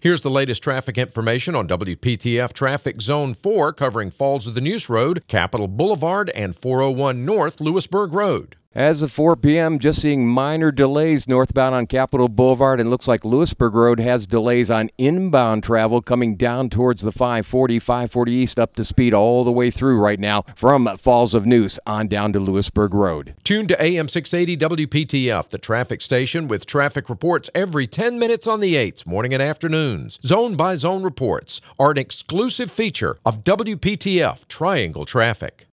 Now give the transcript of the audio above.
Here's the latest traffic information on WPTF Traffic Zone 4 covering Falls of the Neuse Road, Capitol Boulevard, and 401 North Louisburg Road. As of 4 p.m., just seeing minor delays northbound on Capitol Boulevard, and looks like Louisburg Road has delays on inbound travel coming down towards the 540, 540 East, up to speed all the way through right now from Falls of Neuse on down to Louisburg Road. Tune to AM 680 WPTF, the traffic station with traffic reports every 10 minutes on the 8s, morning and afternoons. Zone by zone reports are an exclusive feature of WPTF Triangle Traffic.